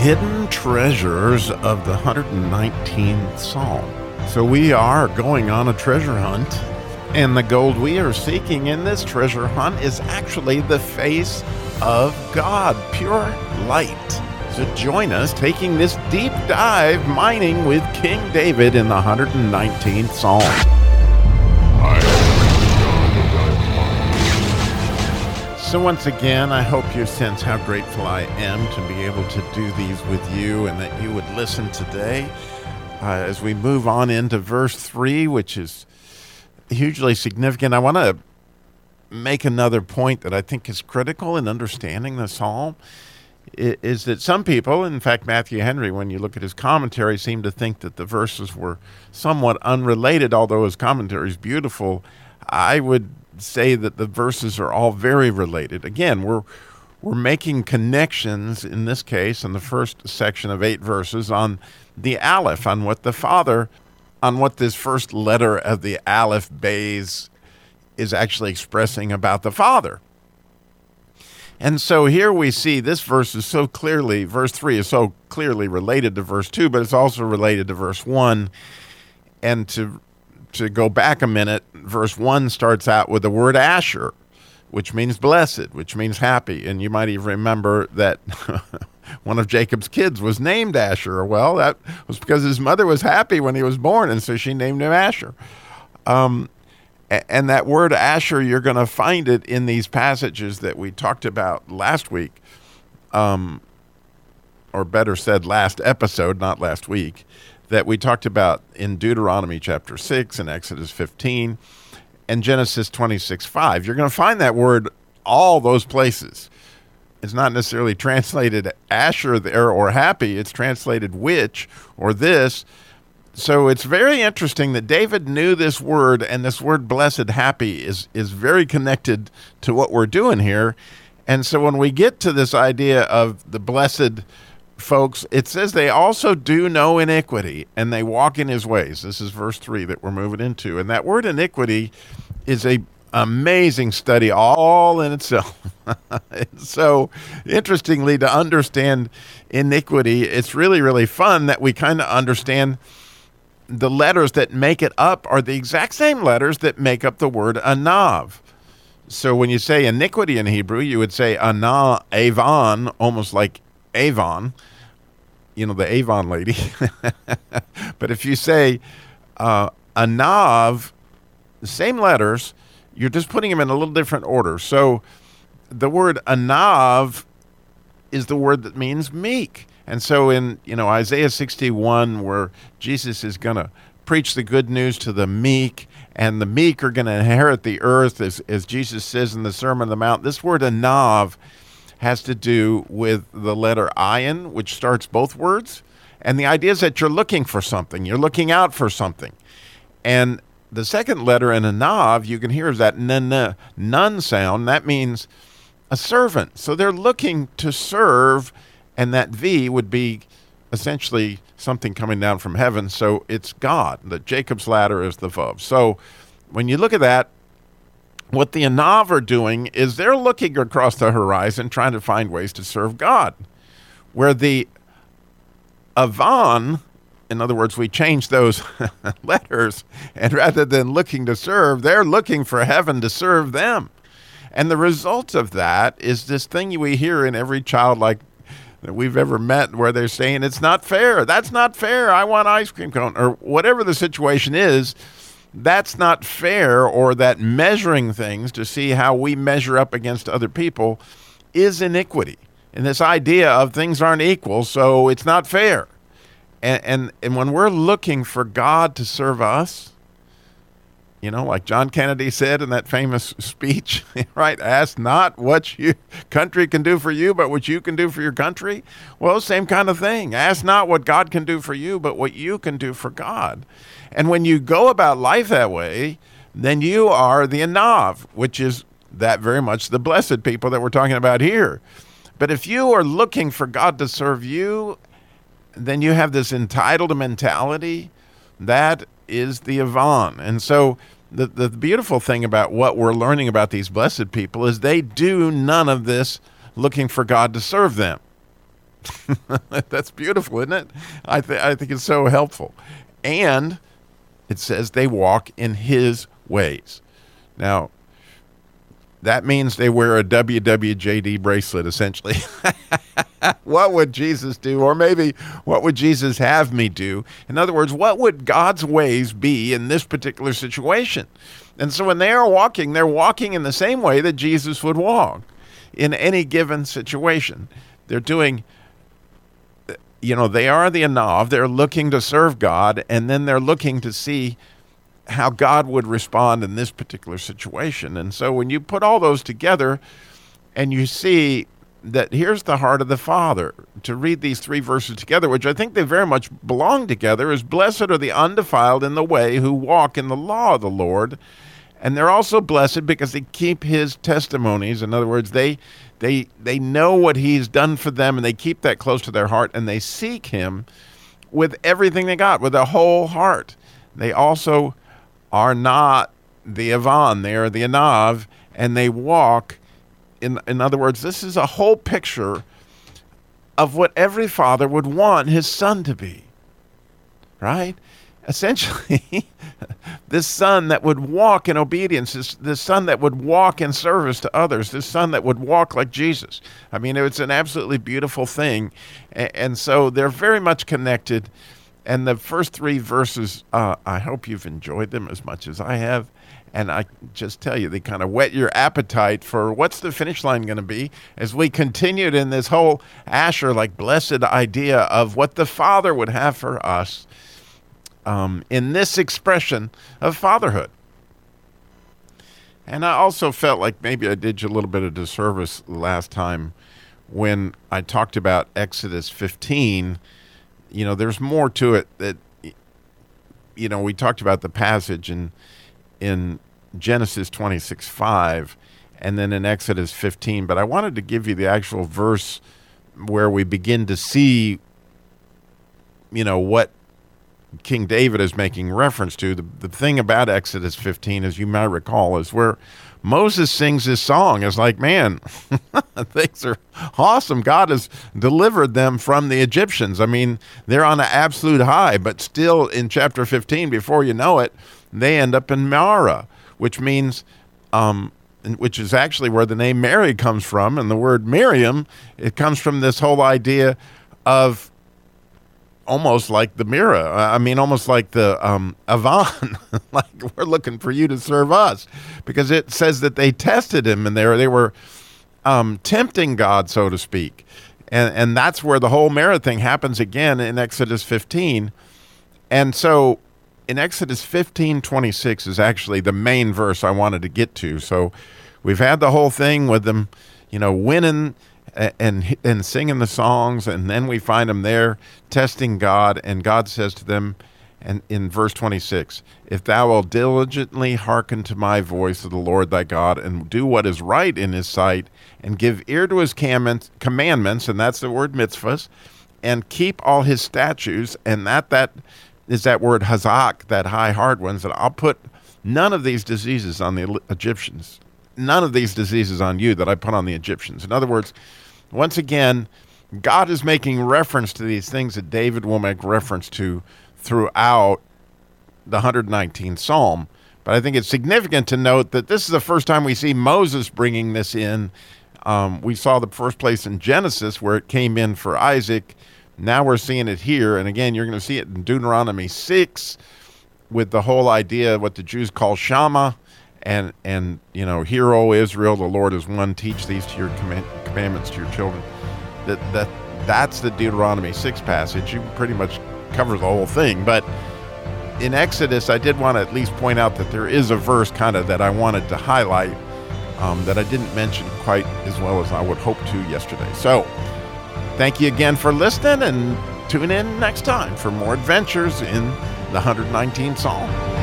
hidden treasures of the 119th Psalm. So we are going on a treasure hunt, and the gold we are seeking in this treasure hunt is actually the face of God, pure light. So join us taking this deep dive mining with King David in the 119th Psalm. So, once again, I hope you sense how grateful I am to be able to do these with you and that you would listen today. Uh, as we move on into verse 3, which is hugely significant, I want to make another point that I think is critical in understanding the psalm. Is that some people, in fact, Matthew Henry, when you look at his commentary, seem to think that the verses were somewhat unrelated, although his commentary is beautiful. I would say that the verses are all very related. Again, we're we're making connections in this case in the first section of eight verses on the aleph, on what the Father, on what this first letter of the aleph bays is actually expressing about the Father. And so here we see this verse is so clearly, verse 3 is so clearly related to verse 2, but it's also related to verse 1. And to to go back a minute, verse 1 starts out with the word Asher, which means blessed, which means happy. And you might even remember that one of Jacob's kids was named Asher. Well, that was because his mother was happy when he was born, and so she named him Asher. Um, and that word Asher, you're going to find it in these passages that we talked about last week, um, or better said, last episode, not last week that we talked about in Deuteronomy chapter 6 and Exodus 15 and Genesis 26 5. You're going to find that word all those places. It's not necessarily translated Asher there or happy, it's translated which or this. So it's very interesting that David knew this word, and this word blessed, happy, is, is very connected to what we're doing here. And so when we get to this idea of the blessed, folks, it says they also do no iniquity and they walk in his ways. This is verse 3 that we're moving into. And that word iniquity is a amazing study all in itself. so interestingly to understand iniquity, it's really really fun that we kind of understand the letters that make it up are the exact same letters that make up the word anav. So when you say iniquity in Hebrew, you would say ana avon, almost like Avon, you know, the Avon lady. but if you say uh, a nav, same letters, you're just putting them in a little different order. So the word anav is the word that means meek. And so in, you know, Isaiah 61 where Jesus is going to preach the good news to the meek and the meek are going to inherit the earth as, as Jesus says in the Sermon on the Mount, this word anav has to do with the letter ayin, which starts both words. And the idea is that you're looking for something, you're looking out for something. And the second letter in a nav, you can hear is that nun, nun sound. That means a servant. So they're looking to serve, and that V would be essentially something coming down from heaven. So it's God. The Jacob's ladder is the Vav. So when you look at that, what the Anav are doing is they're looking across the horizon trying to find ways to serve God. Where the Avan, in other words, we change those letters, and rather than looking to serve, they're looking for heaven to serve them. And the result of that is this thing we hear in every childlike that we've ever met where they're saying, It's not fair. That's not fair. I want ice cream cone. Or whatever the situation is that's not fair or that measuring things to see how we measure up against other people is iniquity. And this idea of things aren't equal, so it's not fair. And, and, and when we're looking for God to serve us, you know, like John Kennedy said in that famous speech, right? Ask not what your country can do for you, but what you can do for your country. Well, same kind of thing. Ask not what God can do for you, but what you can do for God. And when you go about life that way, then you are the anav, which is that very much the blessed people that we're talking about here. But if you are looking for God to serve you, then you have this entitled mentality. That is the Avan. And so the, the beautiful thing about what we're learning about these blessed people is they do none of this looking for God to serve them. That's beautiful, isn't it? I, th- I think it's so helpful. And it says they walk in his ways. Now, that means they wear a WWJD bracelet, essentially. what would Jesus do? Or maybe what would Jesus have me do? In other words, what would God's ways be in this particular situation? And so when they are walking, they're walking in the same way that Jesus would walk in any given situation. They're doing, you know, they are the Anav. They're looking to serve God, and then they're looking to see how God would respond in this particular situation. And so when you put all those together and you see that here's the heart of the Father, to read these three verses together, which I think they very much belong together, is blessed are the undefiled in the way who walk in the law of the Lord. And they're also blessed because they keep his testimonies. In other words, they they they know what he's done for them and they keep that close to their heart and they seek him with everything they got, with a whole heart. They also are not the Avan, they are the Anav, and they walk. In, in other words, this is a whole picture of what every father would want his son to be. Right? Essentially, this son that would walk in obedience, this, this son that would walk in service to others, this son that would walk like Jesus. I mean, it's an absolutely beautiful thing. And, and so they're very much connected and the first three verses, uh, I hope you've enjoyed them as much as I have. And I just tell you, they kind of whet your appetite for what's the finish line going to be as we continued in this whole Asher, like blessed idea of what the Father would have for us um, in this expression of fatherhood. And I also felt like maybe I did you a little bit of disservice last time when I talked about Exodus 15 you know, there's more to it that, you know, we talked about the passage in, in Genesis 26 5 and then in Exodus 15, but I wanted to give you the actual verse where we begin to see, you know, what King David is making reference to. The, the thing about Exodus 15, as you might recall, is where Moses sings this song. It's like, man, things are awesome. God has delivered them from the Egyptians. I mean, they're on an absolute high, but still in chapter 15, before you know it, they end up in Marah, which means, um, which is actually where the name Mary comes from. And the word Miriam, it comes from this whole idea of almost like the Mira. I mean, almost like the um, Avan. like we're looking for you to serve us, because it says that they tested him and they were, they were um, tempting God, so to speak, and and that's where the whole Mira thing happens again in Exodus 15, and so. In Exodus 15, 26 is actually the main verse I wanted to get to. So we've had the whole thing with them, you know, winning and and singing the songs, and then we find them there testing God, and God says to them, and in verse 26, if thou wilt diligently hearken to my voice of the Lord thy God, and do what is right in his sight, and give ear to his commandments, and that's the word mitzvahs, and keep all his statutes, and that that is that word hazak, that high hard ones, that I'll put none of these diseases on the Egyptians, none of these diseases on you that I put on the Egyptians. In other words, once again, God is making reference to these things that David will make reference to throughout the 119th Psalm. But I think it's significant to note that this is the first time we see Moses bringing this in. Um, we saw the first place in Genesis where it came in for Isaac. Now we're seeing it here. And again, you're going to see it in Deuteronomy 6 with the whole idea of what the Jews call Shema and and you know, hear, O Israel, the Lord is one. Teach these to your command, commandments to your children. That that that's the Deuteronomy six passage. You pretty much cover the whole thing. But in Exodus, I did want to at least point out that there is a verse kind of that I wanted to highlight um, that I didn't mention quite as well as I would hope to yesterday. So thank you again for listening and tune in next time for more adventures in the 119th Psalm.